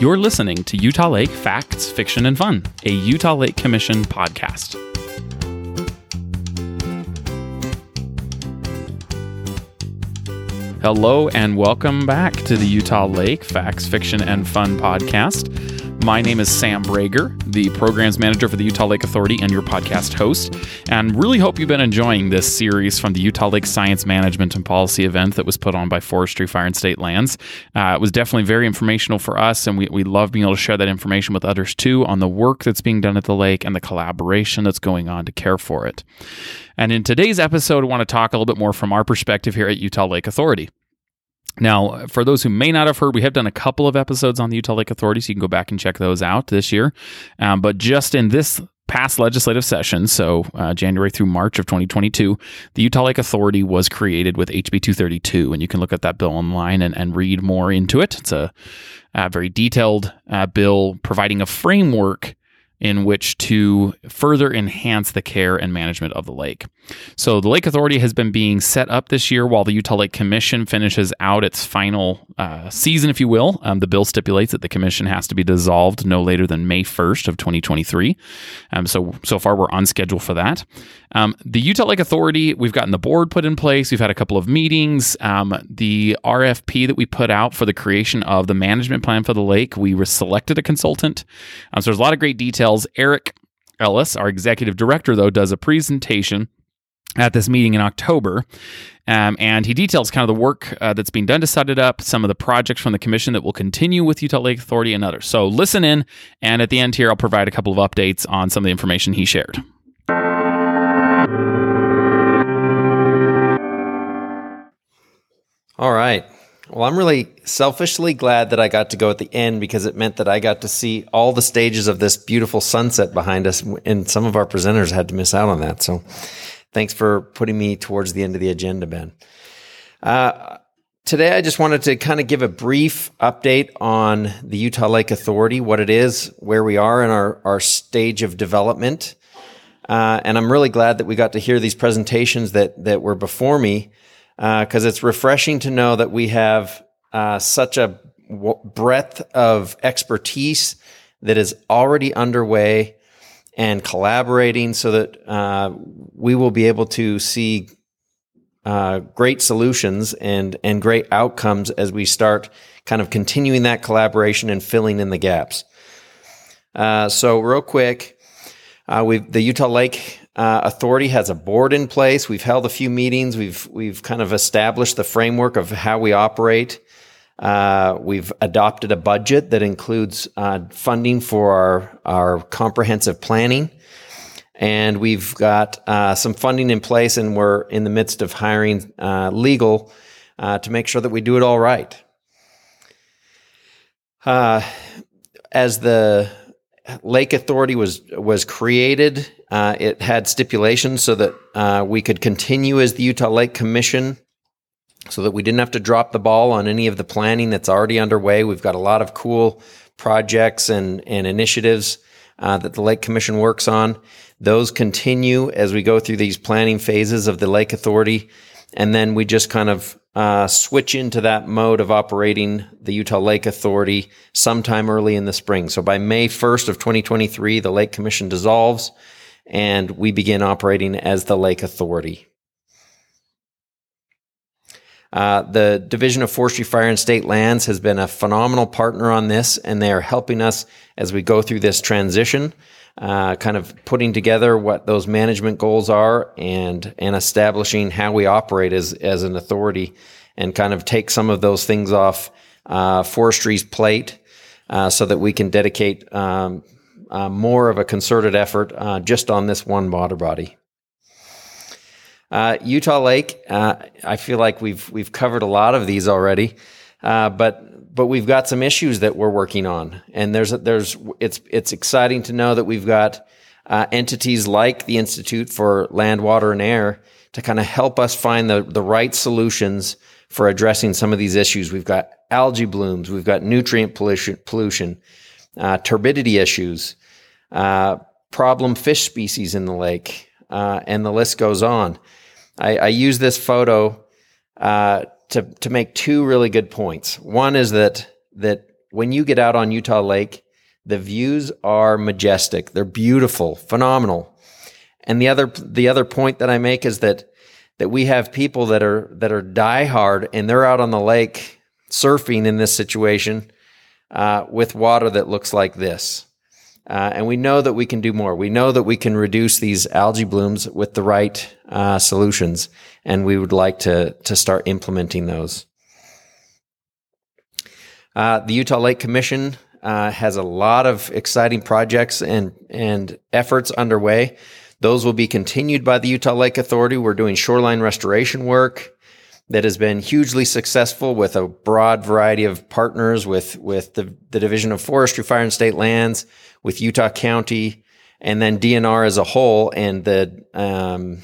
You're listening to Utah Lake Facts, Fiction, and Fun, a Utah Lake Commission podcast. Hello, and welcome back to the Utah Lake Facts, Fiction, and Fun podcast. My name is Sam Brager, the programs manager for the Utah Lake Authority and your podcast host. And really hope you've been enjoying this series from the Utah Lake Science Management and Policy event that was put on by Forestry, Fire, and State Lands. Uh, it was definitely very informational for us, and we, we love being able to share that information with others too on the work that's being done at the lake and the collaboration that's going on to care for it. And in today's episode, I want to talk a little bit more from our perspective here at Utah Lake Authority. Now, for those who may not have heard, we have done a couple of episodes on the Utah Lake Authority, so you can go back and check those out this year. Um, but just in this past legislative session, so uh, January through March of 2022, the Utah Lake Authority was created with HB 232, and you can look at that bill online and, and read more into it. It's a, a very detailed uh, bill providing a framework in which to further enhance the care and management of the lake. So, the Lake Authority has been being set up this year while the Utah Lake Commission finishes out its final uh, season, if you will. Um, the bill stipulates that the commission has to be dissolved no later than May 1st of 2023. Um, so, so far, we're on schedule for that. Um, the Utah Lake Authority, we've gotten the board put in place. We've had a couple of meetings. Um, the RFP that we put out for the creation of the management plan for the lake, we selected a consultant. Um, so, there's a lot of great details. Eric Ellis, our executive director, though, does a presentation at this meeting in October. Um, and he details kind of the work uh, that's being done to set it up, some of the projects from the commission that will continue with Utah Lake Authority, and others. So listen in, and at the end here, I'll provide a couple of updates on some of the information he shared. All right. Well, I'm really selfishly glad that I got to go at the end because it meant that I got to see all the stages of this beautiful sunset behind us. And some of our presenters had to miss out on that. So thanks for putting me towards the end of the agenda, Ben. Uh, today, I just wanted to kind of give a brief update on the Utah Lake Authority, what it is, where we are in our, our stage of development. Uh, and I'm really glad that we got to hear these presentations that, that were before me because uh, it's refreshing to know that we have uh, such a w- breadth of expertise that is already underway and collaborating so that uh, we will be able to see uh, great solutions and and great outcomes as we start kind of continuing that collaboration and filling in the gaps. Uh, so real quick, uh, we the Utah Lake uh, Authority has a board in place. We've held a few meetings. We've we've kind of established the framework of how we operate. Uh, we've adopted a budget that includes uh, funding for our our comprehensive planning, and we've got uh, some funding in place, and we're in the midst of hiring uh, legal uh, to make sure that we do it all right. as the Lake Authority was was created. Uh, it had stipulations so that uh, we could continue as the Utah Lake Commission, so that we didn't have to drop the ball on any of the planning that's already underway. We've got a lot of cool projects and and initiatives uh, that the Lake Commission works on. Those continue as we go through these planning phases of the Lake Authority, and then we just kind of uh, switch into that mode of operating the Utah Lake Authority sometime early in the spring. So by May 1st of 2023, the Lake Commission dissolves and we begin operating as the Lake Authority. Uh, the Division of Forestry, Fire, and State Lands has been a phenomenal partner on this, and they are helping us as we go through this transition uh, kind of putting together what those management goals are and and establishing how we operate as as an authority and kind of take some of those things off uh, forestry's plate uh, so that we can dedicate um, uh, more of a concerted effort uh, just on this one water body. Uh, Utah Lake, I feel like we've we've covered a lot of these already, but but we've got some issues that we're working on, and there's there's it's it's exciting to know that we've got uh, entities like the Institute for Land, Water, and Air to kind of help us find the the right solutions for addressing some of these issues. We've got algae blooms, we've got nutrient pollution, pollution uh, turbidity issues, uh, problem fish species in the lake, uh, and the list goes on. I, I use this photo uh, to to make two really good points. One is that that when you get out on Utah Lake, the views are majestic. They're beautiful, phenomenal. And the other the other point that I make is that that we have people that are that are diehard and they're out on the lake surfing in this situation uh, with water that looks like this. Uh, and we know that we can do more. We know that we can reduce these algae blooms with the right uh, solutions, and we would like to to start implementing those. Uh, the Utah Lake Commission uh, has a lot of exciting projects and and efforts underway. Those will be continued by the Utah Lake Authority. We're doing shoreline restoration work that has been hugely successful with a broad variety of partners with with the, the Division of Forestry, Fire and State Lands, with Utah County, and then DNR as a whole, and the um,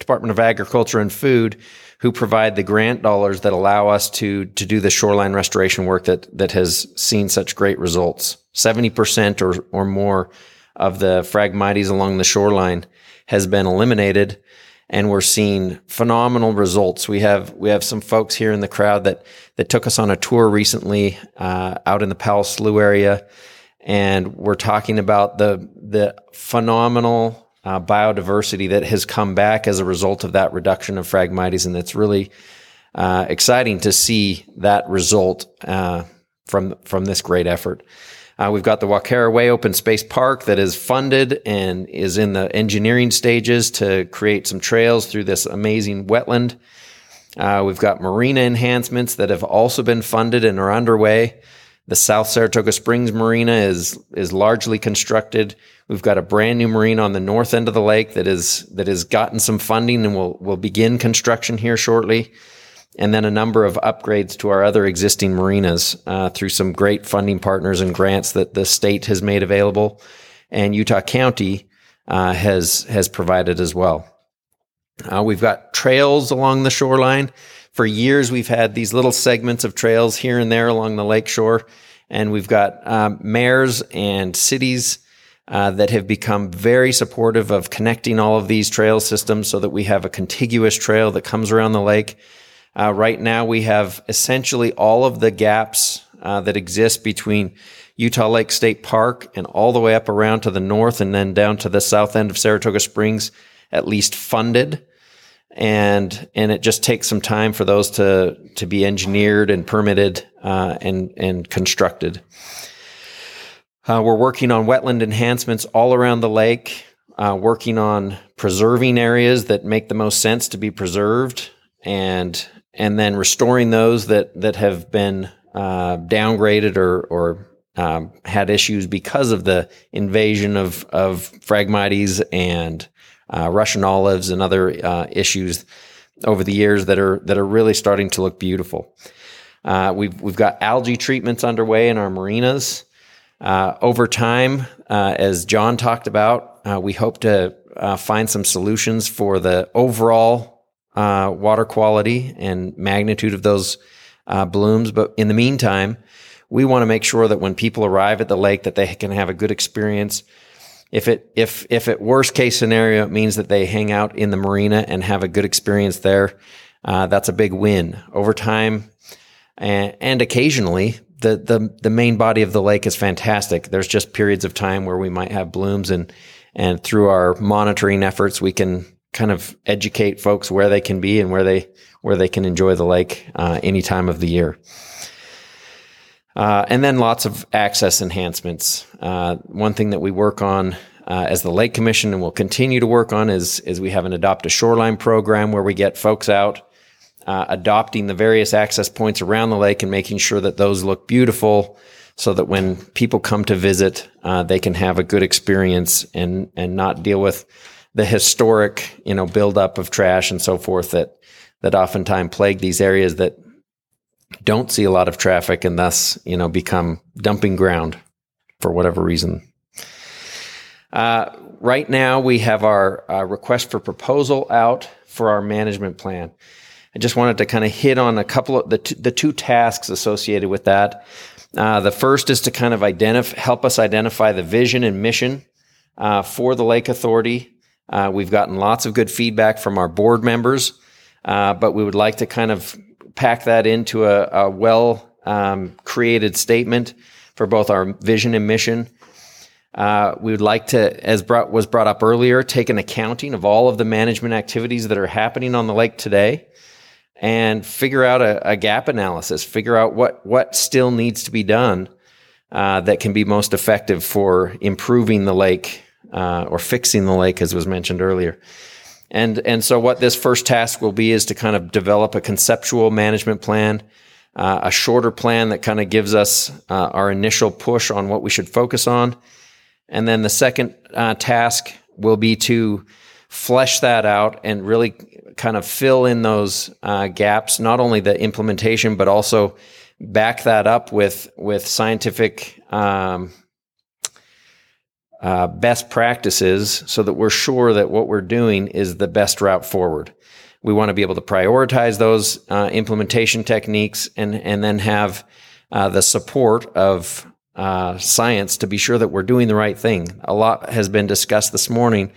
Department of Agriculture and Food, who provide the grant dollars that allow us to to do the shoreline restoration work that that has seen such great results. Seventy percent or or more of the phragmites along the shoreline has been eliminated and we're seeing phenomenal results. We have we have some folks here in the crowd that that took us on a tour recently uh, out in the Powell Slough area and we're talking about the the phenomenal uh, biodiversity that has come back as a result of that reduction of phragmites, and it's really uh, exciting to see that result uh, from from this great effort. Uh, we've got the Walkara Way Open Space Park that is funded and is in the engineering stages to create some trails through this amazing wetland. Uh, we've got marina enhancements that have also been funded and are underway. The South Saratoga Springs Marina is is largely constructed. We've got a brand new marina on the north end of the lake that is that has gotten some funding and will will begin construction here shortly. And then a number of upgrades to our other existing marinas uh, through some great funding partners and grants that the state has made available, and Utah County uh, has has provided as well. Uh, we've got trails along the shoreline for years, we've had these little segments of trails here and there along the lakeshore, and we've got um, mayors and cities uh, that have become very supportive of connecting all of these trail systems so that we have a contiguous trail that comes around the lake. Uh, right now, we have essentially all of the gaps uh, that exist between Utah Lake State Park and all the way up around to the north and then down to the south end of Saratoga Springs, at least funded and and it just takes some time for those to to be engineered and permitted uh, and and constructed. Uh, we're working on wetland enhancements all around the lake, uh, working on preserving areas that make the most sense to be preserved, and and then restoring those that that have been uh, downgraded or or um, had issues because of the invasion of of phragmites and uh, Russian olives and other uh, issues over the years that are that are really starting to look beautiful. Uh, we've we've got algae treatments underway in our marinas. Uh, over time, uh, as John talked about, we hope to find some solutions for the overall water quality and magnitude of those blooms. But in the meantime, we want to make sure that when people arrive at the lake, that they can have a good experience if it if if it worst case scenario it means that they hang out in the marina and have a good experience there, uh, that's a big win. Over time, and, and occasionally, the the the main body of the lake is fantastic. There's just periods of time where we might have blooms, and and through our monitoring efforts, we can kind of educate folks where they can be and where they where they can enjoy the lake uh, any time of the year. Uh, and then lots of access enhancements. Uh, one thing that we work on uh, as the Lake Commission and will continue to work on is, is we have an Adopt a Shoreline program where we get folks out uh, adopting the various access points around the lake and making sure that those look beautiful so that when people come to visit, uh, they can have a good experience and, and not deal with the historic, you know, buildup of trash and so forth that, that oftentimes plague these areas that don't see a lot of traffic and thus, you know, become dumping ground for whatever reason. Uh, right now, we have our uh, request for proposal out for our management plan. I just wanted to kind of hit on a couple of the, t- the two tasks associated with that. Uh, the first is to kind of identify, help us identify the vision and mission uh, for the Lake Authority. Uh, we've gotten lots of good feedback from our board members, uh, but we would like to kind of pack that into a, a well um, created statement for both our vision and mission. Uh, we would like to, as brought, was brought up earlier, take an accounting of all of the management activities that are happening on the lake today and figure out a, a gap analysis, figure out what, what still needs to be done uh, that can be most effective for improving the lake uh, or fixing the lake, as was mentioned earlier. And, and so what this first task will be is to kind of develop a conceptual management plan, uh, a shorter plan that kind of gives us uh, our initial push on what we should focus on. And then the second uh, task will be to flesh that out and really kind of fill in those uh, gaps, not only the implementation, but also back that up with, with scientific um, uh, best practices so that we're sure that what we're doing is the best route forward. We want to be able to prioritize those uh, implementation techniques and, and then have uh, the support of uh, science to be sure that we're doing the right thing. A lot has been discussed this morning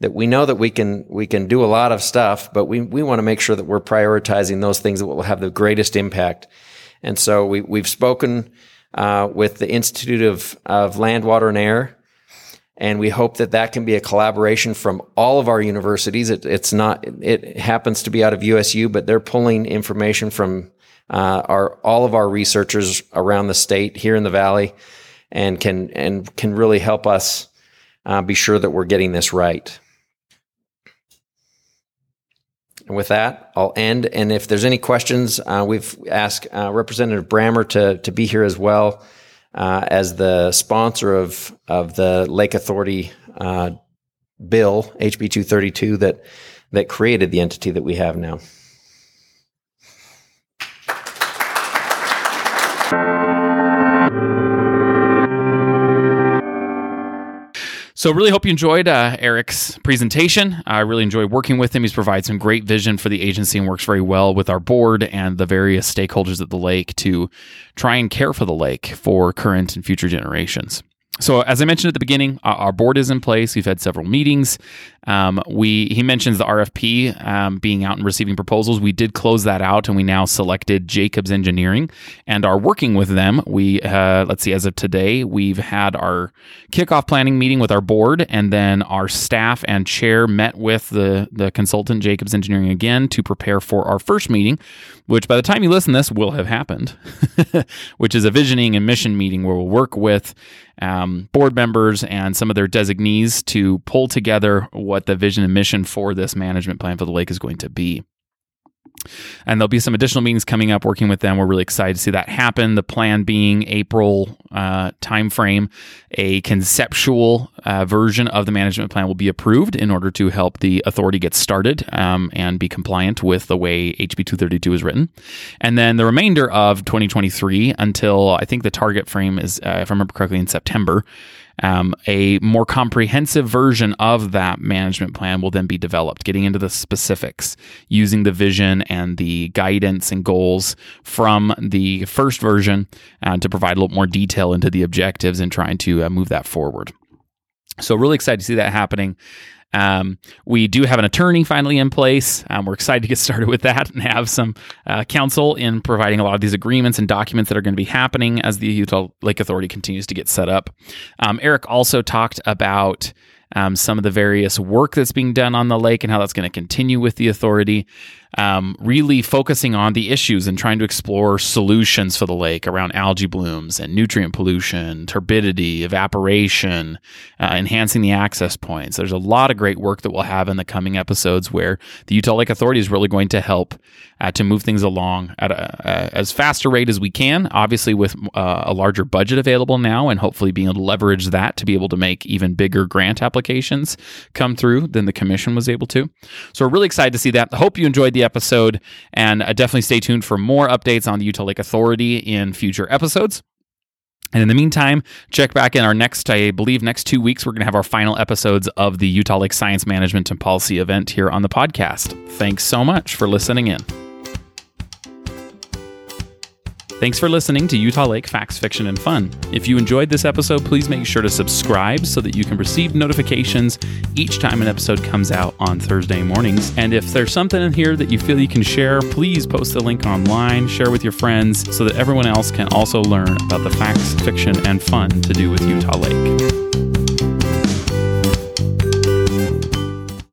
that we know that we can we can do a lot of stuff, but we we want to make sure that we're prioritizing those things that will have the greatest impact. And so we we've spoken uh, with the Institute of of Land, Water, and Air and we hope that that can be a collaboration from all of our universities. It, it's not, it happens to be out of USU, but they're pulling information from uh, our all of our researchers around the state here in the valley, and can and can really help us uh, be sure that we're getting this right. And with that, I'll end. And if there's any questions, uh, we've asked uh, Representative Brammer to to be here as well uh, as the sponsor of of the Lake Authority uh, bill HB 232 that that created the entity that we have now. So, really hope you enjoyed uh, Eric's presentation. I really enjoyed working with him. He's provided some great vision for the agency and works very well with our board and the various stakeholders at the lake to try and care for the lake for current and future generations. So, as I mentioned at the beginning, our board is in place. We've had several meetings. Um, we he mentions the RFP um, being out and receiving proposals. We did close that out, and we now selected Jacobs Engineering and are working with them. We uh, let's see, as of today, we've had our kickoff planning meeting with our board, and then our staff and chair met with the the consultant Jacobs Engineering again to prepare for our first meeting, which by the time you listen to this will have happened, which is a visioning and mission meeting where we'll work with um, board members and some of their designees to pull together what the vision and mission for this management plan for the lake is going to be. And there'll be some additional meetings coming up working with them. We're really excited to see that happen. The plan being April uh, timeframe, a conceptual uh, version of the management plan will be approved in order to help the authority get started um, and be compliant with the way HB 232 is written. And then the remainder of 2023 until I think the target frame is, uh, if I remember correctly, in September um, a more comprehensive version of that management plan will then be developed, getting into the specifics, using the vision and the guidance and goals from the first version uh, to provide a little more detail into the objectives and trying to uh, move that forward. So, really excited to see that happening. Um, we do have an attorney finally in place. Um, we're excited to get started with that and have some uh, counsel in providing a lot of these agreements and documents that are going to be happening as the Utah Lake Authority continues to get set up. Um, Eric also talked about um, some of the various work that's being done on the lake and how that's going to continue with the authority um, really focusing on the issues and trying to explore solutions for the lake around algae blooms and nutrient pollution, turbidity, evaporation, uh, enhancing the access points. There's a lot of great work that we'll have in the coming episodes where the Utah Lake Authority is really going to help uh, to move things along at a, a, as fast a rate as we can. Obviously, with uh, a larger budget available now, and hopefully being able to leverage that to be able to make even bigger grant applications come through than the commission was able to. So we're really excited to see that. Hope you enjoyed the episode, and uh, definitely stay tuned for more updates on the Utah Lake Authority in future episodes. And in the meantime, check back in our next, I believe, next two weeks, we're going to have our final episodes of the Utah Lake Science Management and Policy event here on the podcast. Thanks so much for listening in. Thanks for listening to Utah Lake Facts, Fiction, and Fun. If you enjoyed this episode, please make sure to subscribe so that you can receive notifications each time an episode comes out on Thursday mornings. And if there's something in here that you feel you can share, please post the link online, share with your friends so that everyone else can also learn about the facts, fiction, and fun to do with Utah Lake.